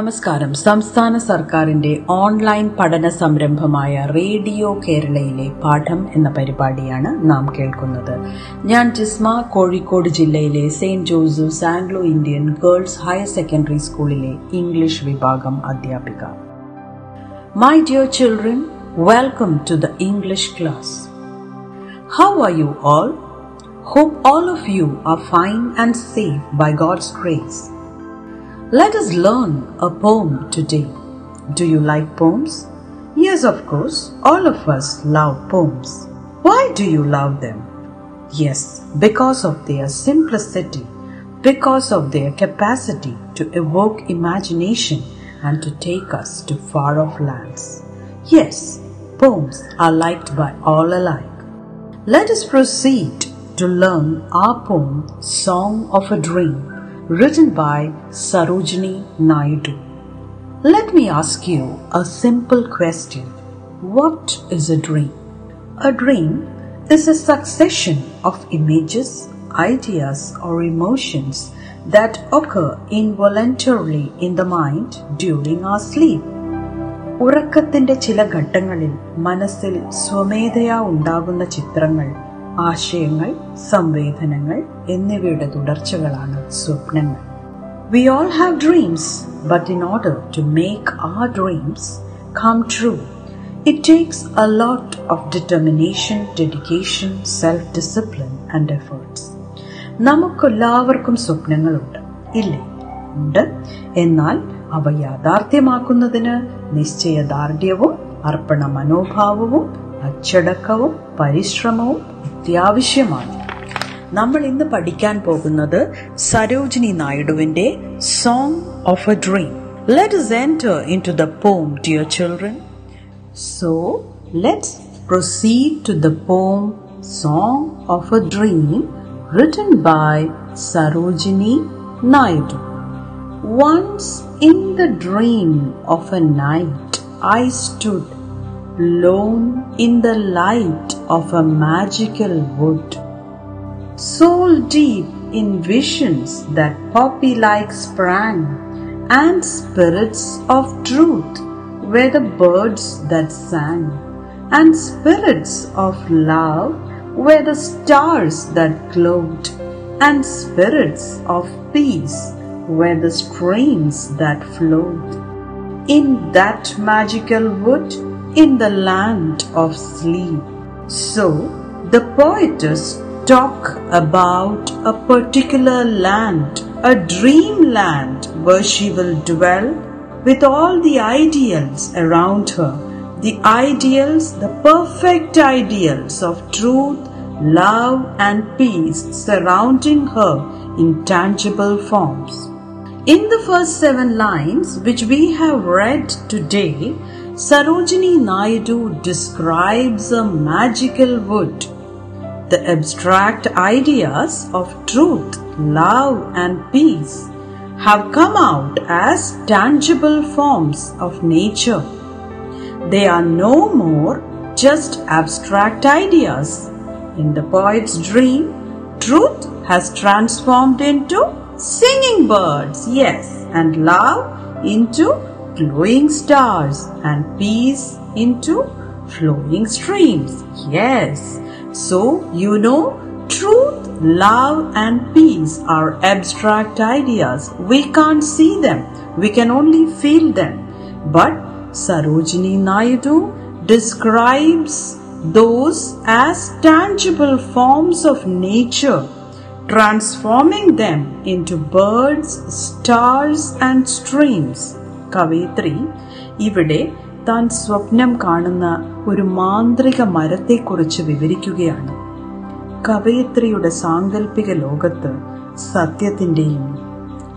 നമസ്കാരം. സംസ്ഥാന സർക്കാരിന്റെ ഓൺലൈൻ പഠന സംരംഭമായ റേഡിയോ കേരളയിലെ പാഠം എന്ന പരിപാടിയാണ് നാം കേൾക്കുന്നത്. ഞാൻ ജിസ്മ കോഴിക്കോട് ജില്ലയിലെ Saint Joseph's Anglo Indian girls higher secondary സ്കൂളിലെ ഇംഗ്ലീഷ് വിഭാഗം അധ്യാപിക. My dear children welcome to the English class how are you all hope all of you are fine and safe by God's grace. Let us learn a poem today. Do you like poems? Yes, of course, all of us love poems. Why do you love them? Yes, because of their simplicity, because of their capacity to evoke imagination and to take us to far off lands. Yes, poems are liked by all alike. Let us proceed to learn our poem Song of a Dream written by Sarojini Naidu. Let me ask you a simple question. What is a dream? A dream is a succession of images, ideas or emotions that occur involuntarily in the mind during our sleep. ഉറക്കത്തിന്റെ ചില ഘട്ടങ്ങളിൽ മനസ്സിൽ സ്വമേധയാ ഉണ്ടാകുന്ന ചിത്രങ്ങൾ ആശയങ്ങൾ സംവേദനങ്ങൾ എന്നിവയുടെ തുടർച്ചകളാണ് സ്വപ്നങ്ങൾ. We all have dreams but in order to make our dreams come true it takes a lot of determination dedication self discipline and efforts നമുക്കെല്ലാവർക്കും സ്വപ്നങ്ങളുണ്ട്. ഇല്ലേ? ഉണ്ട്. എന്നാൽ അവ യാഥാർത്ഥ്യമാക്കുന്നതിന് നിശ്ചയദാർഢ്യവും അർപ്പണ മനോഭാവവും അച്ചടക്കവും പരിശ്രമവും അത്യാവശ്യമാണ്. നമ്മൾ ഇന്ന് പഠിക്കാൻ പോകുന്നത് Sarojini നായിഡുവിന്റെ song of a dream let enter into the poem dear children so let's proceed to the poem song of a dream written by Sarojini Naidu. Once in the dream of a night, I stood lone in the light of a magical wood. Soul deep in visions that poppy like sprang, and spirits of truth were the birds that sang, and spirits of love were the stars that glowed, and spirits of peace were the streams that flowed. In that magical wood, in the land of sleep. So, the poetess talk about a particular land, a dreamland where she will dwell with all the ideals around her. The ideals, the perfect ideals of truth, love, and peace surrounding her in tangible forms. In the first seven lines, which we have read today, Sarojini Naidu describes a magical wood. The abstract ideas of truth, love, and peace have come out as tangible forms of nature. They are no more just abstract ideas. In the poet's dream, truth has transformed into singing birds, yes, and love into glowing stars, and peace into flowing streams, yes. So, you know, truth, love, and peace are abstract ideas. We can't see them, we can only feel them. But Sarojini Naidu describes those as tangible forms of nature, transforming them into birds, stars, and streams. കവയിത്രി ഇവിടെ താൻ സ്വപ്നം കാണുന്ന ഒരു മാന്ത്രിക മരത്തെക്കുറിച്ച് വിവരിക്കുകയാണ്. കവയിത്രിയുടെ സാങ്കല്പിക ലോകത്ത് സത്യത്തിന്റെയും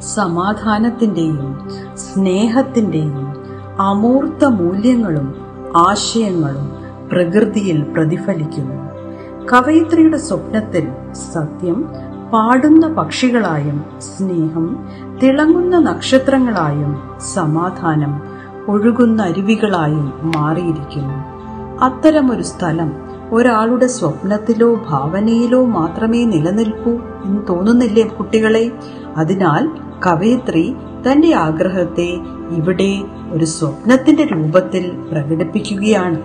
സമാധാനത്തിന്റെയും സ്നേഹത്തിന്റെയും അമൂർത്ത മൂല്യങ്ങളും ആശയങ്ങളും പ്രകൃതിയിൽ പ്രതിഫലിക്കുന്നു. കവയിത്രിയുടെ സ്വപ്നത്തിൽ സത്യം പാടുന്ന പക്ഷികളായും സ്നേഹം തിളങ്ങുന്ന നക്ഷത്രങ്ങളായും സമാധാനം ഒഴുകുന്ന അരുവികളായും മാറിയിരിക്കുന്നു. അത്തരമൊരു സ്ഥലം ഒരാളുടെ സ്വപ്നത്തിലോ ഭാവനയിലോ മാത്രമേ നിലനിൽക്കൂ എന്ന് തോന്നുന്നില്ലേ കുട്ടികളെ? അതിനാൽ കവയിത്രി തന്റെ ആഗ്രഹത്തെ ഇവിടെ ഒരു സ്വപ്നത്തിന്റെ രൂപത്തിൽ പ്രകടിപ്പിക്കുകയാണ്.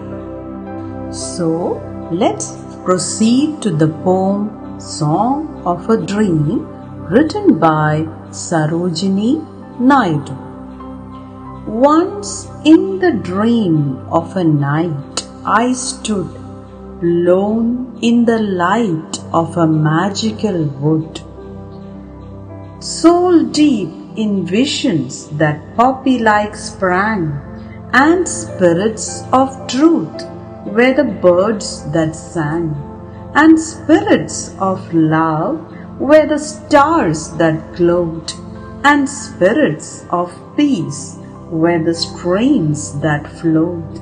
So let's proceed to the song Song of a Dream written by Sarojini Naidu. Once in the dream of a night I stood lone in the light of a magical wood. Soul deep in visions that poppy like sprang, and spirits of truth were the birds that sang, and spirits of love were the stars that glowed, and spirits of peace were the streams that flowed.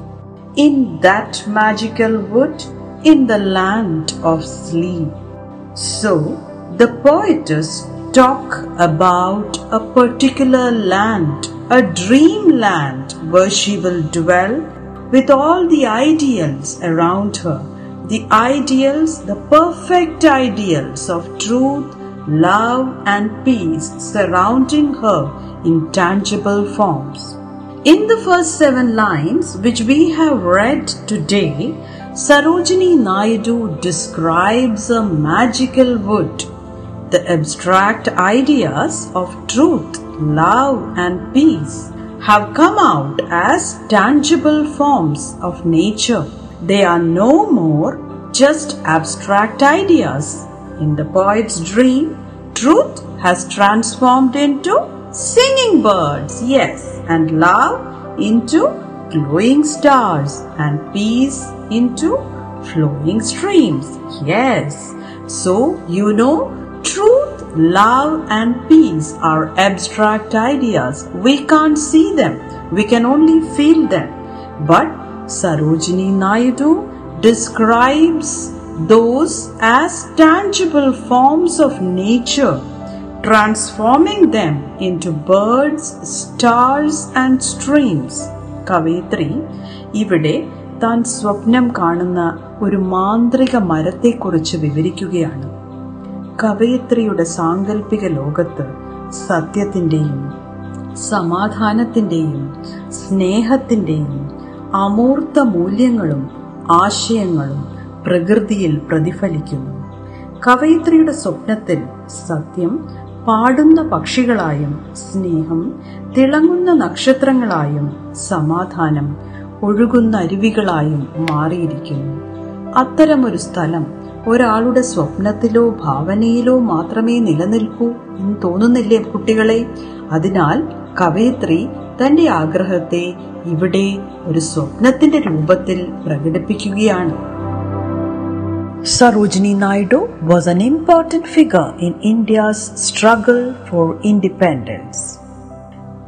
In that magical wood, in the land of sleep. So, the poetess talk about a particular land, a dreamland where she will dwell with all the ideals around her, the ideals, the perfect ideals of truth, love, and peace surrounding her in tangible forms. In the first seven lines, which we have read today, Sarojini Naidu describes a magical wood. The abstract ideas of truth, love, and peace have come out as tangible forms of nature. They are no more just abstract ideas. In the poet's dream, truth has transformed into singing birds, yes, and love into glowing stars, and peace into flowing streams, yes. So, you know, truth, love, and peace are abstract ideas. We can't see them, we can only feel them. But Sarojini Naidu describes those as tangible forms of nature, transforming them into birds, stars, and streams. കവയിത്രി ഇവിടെ താൻ സ്വപ്നം കാണുന്ന ഒരു മാന്ത്രിക മരത്തെക്കുറിച്ച് വിവരിക്കുകയാണ് കവയിത്രിയുടെ സാങ്കല്പിക ലോകത്ത് സത്യത്തിന്റെയും സമാധാനത്തിന്റെയും സ്നേഹത്തിന്റെയും അമൂർത്ത മൂല്യങ്ങളും ആശയങ്ങളും പ്രകൃതിയിൽ പ്രതിഫലിക്കുന്നു. കവയിത്രിയുടെ സ്വപ്നത്തിൽ സത്യം പാടുന്ന പക്ഷികളായും സ്നേഹം തിളങ്ങുന്ന നക്ഷത്രങ്ങളായും സമാധാനം ഒഴുകുന്ന അരുവികളായും മാറിയിരിക്കുന്നു. അത്തരമൊരു സ്ഥലം ഒരാളുടെ സ്വപ്നത്തിലോ ഭാവനയിലോ മാത്രമേ നിലനിൽക്കൂ എന്ന് തോന്നുന്നില്ലേ കുട്ടികളെ അതിനാൽ കവയിത്രി തന്റെ ആഗ്രഹത്തെ ഇവിടെ ഒരു സ്വപ്നത്തിന്റെ രൂപത്തിൽ പ്രകടിപ്പിക്കുകയാണ് Sarojini Naidu was an important figure in India's struggle for independence.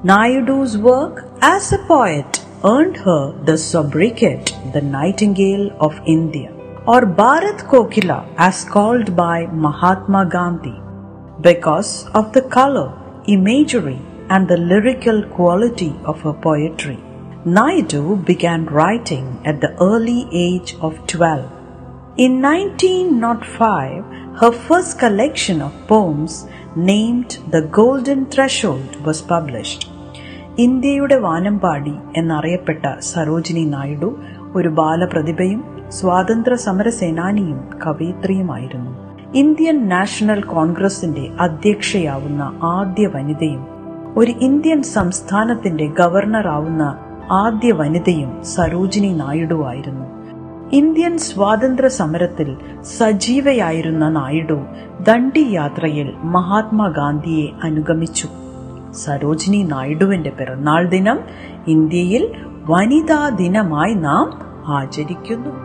Naidu's work as a poet earned her the sobriquet the Nightingale of India, or Bharat Kokila as called by Mahatma Gandhi, because of the color, imagery, and the lyrical quality of her poetry. Naidu began writing at the early age of 12. In 1905, her first collection of poems named The Golden Threshold was published. ഇന്ത്യയുടെ വാനമ്പാടി എന്നറിയപ്പെട്ട സരോജിനി നായിഡു ഒരു ബാലപ്രതിഭയും സ്വാതന്ത്ര്യ സമര സേനാനിയും കവയിത്രിയുമായിരുന്നു. Indian national കോൺഗ്രസിന്റെ അധ്യക്ഷയാവുന്ന ആദ്യ വനിതയും ഒരു Indian സംസ്ഥാനത്തിന്റെ ഗവർണറാവുന്ന ആദ്യ വനിതയും സരോജിനി നായിഡു ആയിരുന്നു. ഇന്ത്യൻ സ്വാതന്ത്ര്യ സമരത്തിൽ സജീവയായിരുന്ന നായിഡു ദണ്ഡി യാത്രയിൽ മഹാത്മാഗാന്ധിയെ അനുഗമിച്ചു. സരോജിനി നായിഡുവിന്റെ പിറന്നാൾ ദിനം ഇന്ത്യയിൽ വനിതാ ദിനമായി നാം ആചരിക്കുന്നു.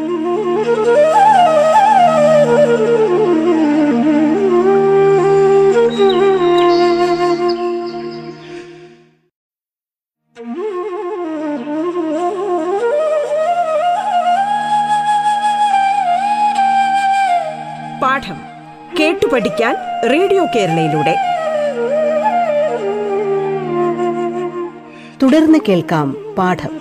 കേരളയിലൂടെ തുടർന്ന് കേൾക്കാം പാഠം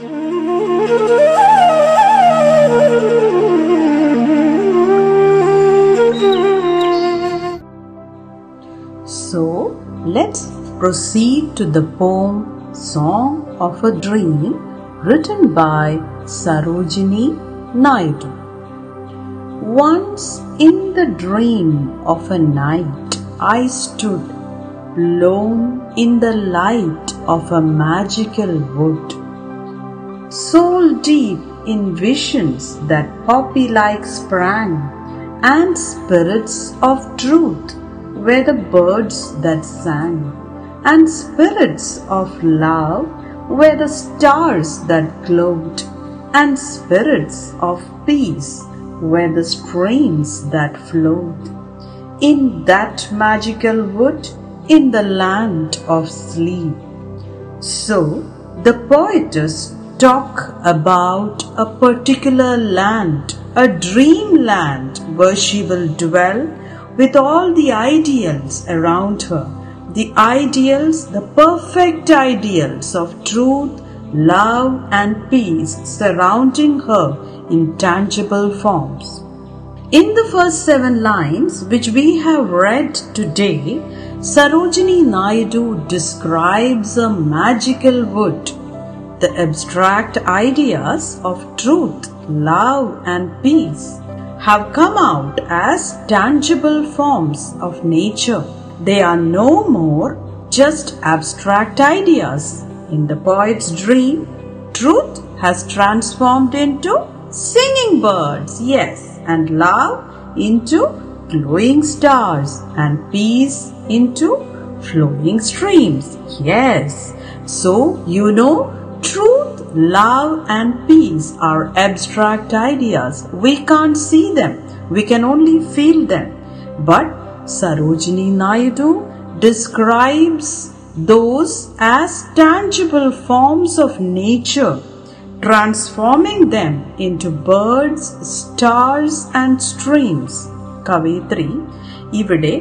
So, let's proceed to the poem Song of a Dream written by Sarojini Naidu. Once in the dream of a night, I stood lone in the light of a magical wood. Soul deep in visions that poppy like sprang, and spirits of truth were the birds that sang, and spirits of love were the stars that glowed, and spirits of peace were the streams that flowed. In that magical wood, in the land of sleep. So, the poetess talk about a particular land, a dreamland where she will dwell with all the ideals around her. The ideals, the perfect ideals of truth, love, and peace surrounding her in tangible forms. In the first seven lines, which we have read today, Sarojini Naidu describes a magical wood. The abstract ideas of truth, love, and peace have come out as tangible forms of nature. They are no more just abstract ideas. In the poet's dream, truth has transformed into singing birds, yes, and love into glowing stars, and peace into flowing streams, yes. So, you know, truth, love, and peace are abstract ideas. We can't see them, we can only feel them. But Sarojini Naidu describes those as tangible forms of nature transforming them into birds, stars and streams. കവയിത്രി ഇവിടെ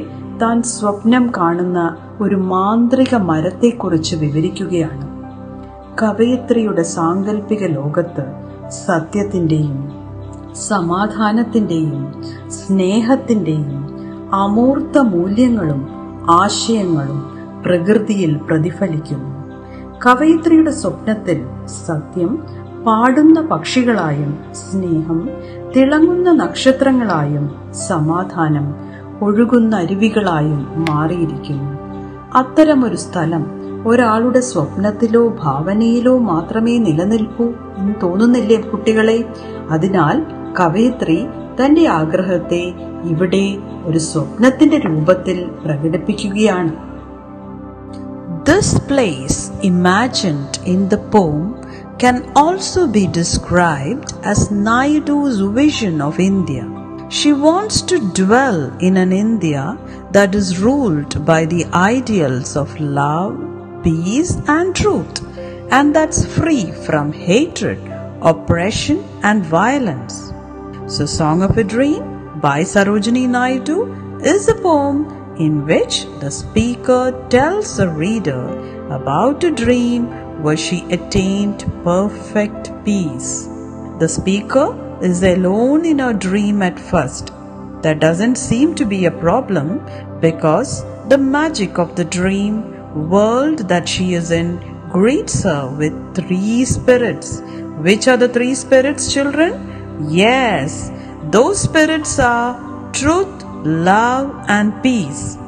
താൻ സ്വപ്നം കാണുന്ന ഒരു മാന്ത്രിക മരത്തെക്കുറിച്ച് വിവരിക്കുകയാണ് കവയിത്രിയുടെ സാങ്കല്പിക ലോകത്ത് സത്യത്തിന്റെയും സമാധാനത്തിന്റെയും സ്നേഹത്തിന്റെയും അമൂർത്ത മൂല്യങ്ങളും ആശയങ്ങളും പ്രകൃതിയിൽ പ്രതിഫലിക്കുന്നു കവയിത്രിയുടെ സ്വപ്നത്തിൽ സത്യം പാടുന്ന പക്ഷികളായും സ്നേഹം തിളങ്ങുന്ന നക്ഷത്രങ്ങളായും സമാധാനം ഒഴുകുന്ന അരുവികളായും മാറിയിരിക്കുന്നു. അത്തരമൊരു സ്ഥലം ഒരാളുടെ സ്വപ്നത്തിലോ ഭാവനയിലോ മാത്രമേ നിലനിൽക്കൂ എന്ന് തോന്നുന്നില്ലേ കുട്ടികളെ? അതിനാൽ കവയിത്രി തന്റെ ആഗ്രഹത്തെ ഇവിടെ ഒരു സ്വപ്നത്തിന്റെ രൂപത്തിൽ പ്രകടിപ്പിക്കുകയാണ്. This place imagined in the poem can also be described as Naidu's vision of India. She wants to dwell in an India that is ruled by the ideals of love, peace, and truth, and that's free from hatred, oppression, and violence. So, Song of a Dream by Sarojini Naidu is a poem in which the speaker tells the reader about a dream where she attained perfect peace. The speaker is alone in her dream at first. That doesn't seem to be a problem because the magic of the dream world that she is in greets her with three spirits. Which are the three spirits, children? Yes, those spirits are truth, love, and peace.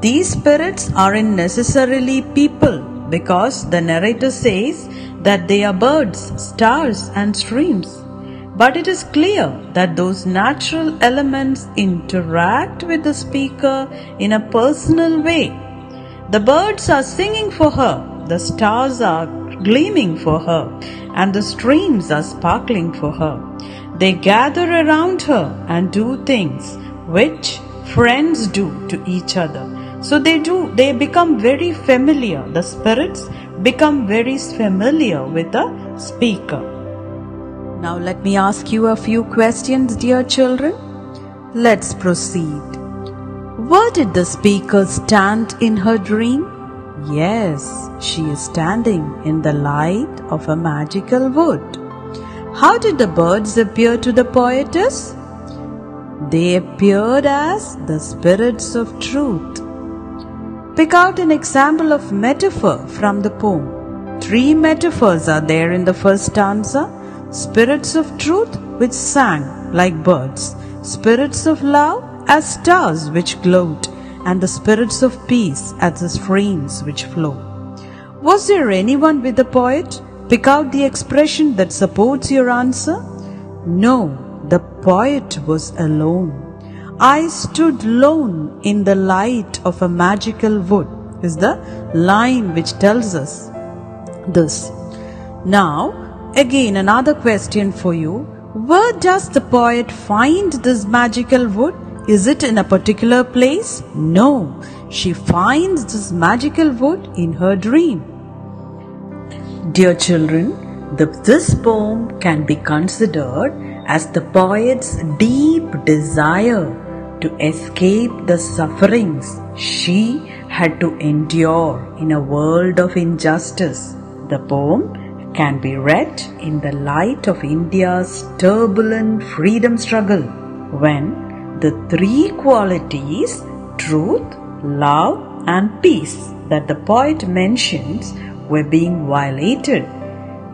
These spirits aren't necessarily people because the narrator says that they are birds, stars, and streams. But it is clear that those natural elements interact with the speaker in a personal way. The birds are singing for her, the stars are gleaming for her, and the streams are sparkling for her. They gather around her and do things which friends do to each other. So they do, they become very familiar. The spirits become very familiar with the speaker. Now let me ask you a few questions, dear children. Let's proceed. Where did the speaker stand in her dream? Yes, she is standing in the light of a magical wood. How did the birds appear to the poetess? They appeared as the spirits of truth. Pick out an example of metaphor from the poem. Three metaphors are there in the first stanza spirits of truth, which sang like birds, spirits of love as stars which glowed, and the spirits of peace as the streams which flow. Was there anyone with the poet? Pick out the expression that supports your answer. No, the poet was alone. I stood lone in the light of a magical wood, is the line which tells us this. Now, again, another question for you. Where does the poet find this magical wood? Is it in a particular place? No, she finds this magical wood in her dream. Dear children, the, this poem can be considered as the poet's deep desire to escape the sufferings she had to endure in a world of injustice. The poem can be read in the light of India's turbulent freedom struggle when the three qualities truth, love, and peace that the poet mentions were being violated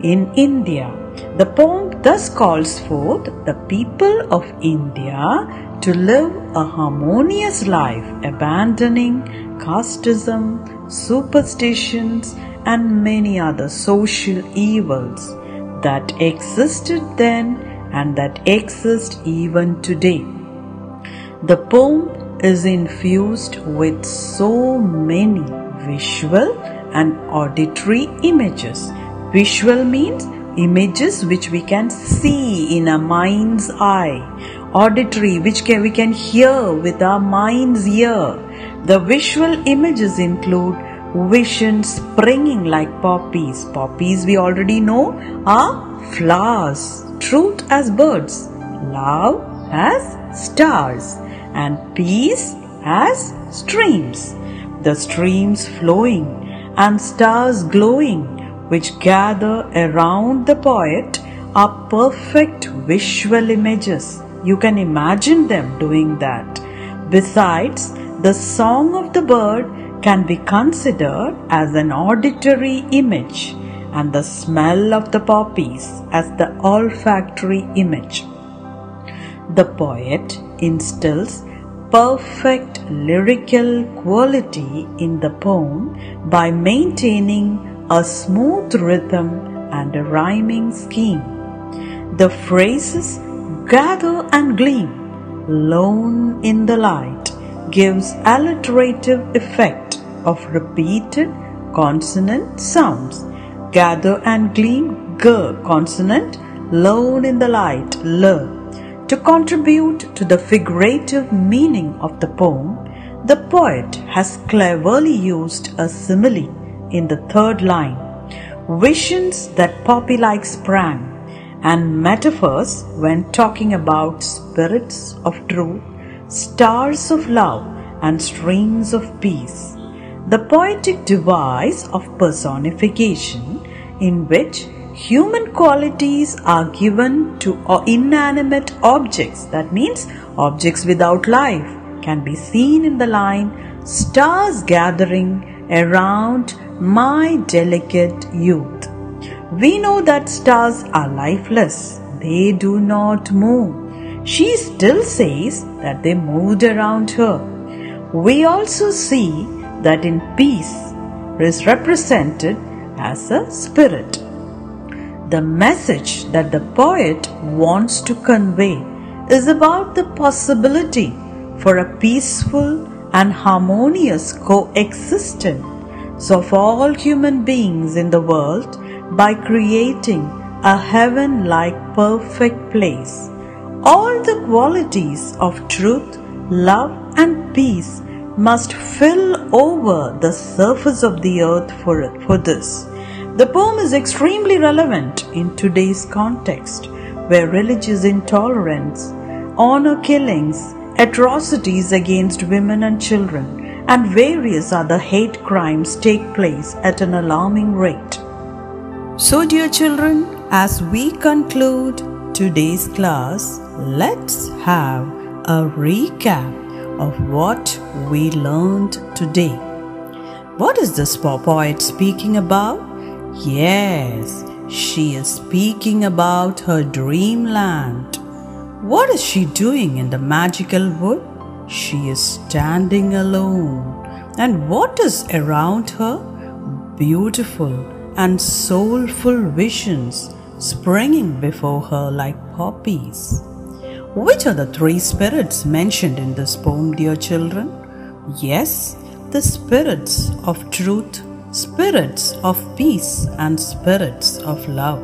in India. The poem thus calls forth the people of India to live a harmonious life, abandoning casteism, superstitions, and many other social evils that existed then and that exist even today. The poem is infused with so many visual and auditory images. Visual means images which we can see in our mind's eye. Auditory, which can, we can hear with our mind's ear. The visual images include visions springing like poppies. Poppies, we already know, are flowers. Truth as birds. Love as stars. And peace as streams. The streams flowing and stars glowing which gather around the poet are perfect visual images. You can imagine them doing that. Besides, the song of the bird can be considered as an auditory image and the smell of the poppies as the olfactory image. The poet instills perfect lyrical quality in the poem by maintaining a smooth rhythm and a rhyming scheme. The phrases gather and gleam, lone in the light, gives alliterative effect of repeated consonant sounds. Gather and gleam, g consonant, lone in the light, l. To contribute to the figurative meaning of the poem, the poet has cleverly used a simile in the third line, visions that poppy like sprang, and metaphors when talking about spirits of truth, stars of love, and streams of peace. The poetic device of personification, in which human qualities are given to inanimate objects, that means objects without life, can be seen in the line stars gathering around my delicate youth. We know that stars are lifeless, they do not move. She still says that they moved around her. We also see that in peace is represented as a spirit. The message that the poet wants to convey is about the possibility for a peaceful and harmonious coexistence of all human beings in the world by creating a heaven like perfect place. All the qualities of truth, love, and peace must fill over the surface of the earth for, for this. The poem is extremely relevant in today's context, where religious intolerance, honor killings, atrocities against women and children, and various other hate crimes take place at an alarming rate. So, dear children, as we conclude today's class, let's have a recap of what we learned today. What is this poet speaking about? Yes, she is speaking about her dreamland. What is she doing in the magical wood? She is standing alone. And what is around her? Beautiful and soulful visions springing before her like poppies. Which are the three spirits mentioned in this poem, dear children? Yes, the spirits of truth, spirits of peace, and spirits of love.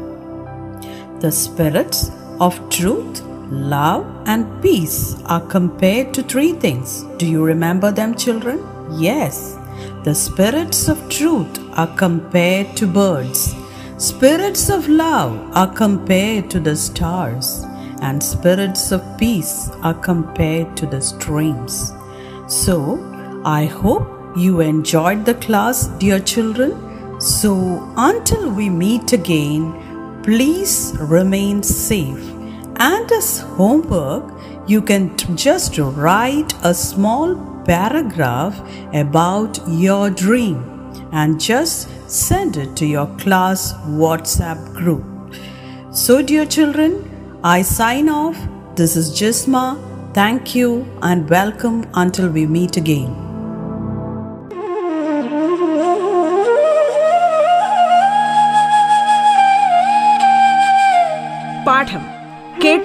The spirits of truth, love, and peace are compared to three things. Do you remember them, children? Yes. The spirits of truth are compared to birds. Spirits of love are compared to the stars. And spirits of peace are compared to the streams. So, I hope you enjoyed the class, dear children. So, until we meet again, please remain safe. And as homework, you can just write a small paragraph about your dream and just send it to your class WhatsApp group. So, dear children, I sign off. This is Jisma. Thank you and welcome until we meet again. പാഠം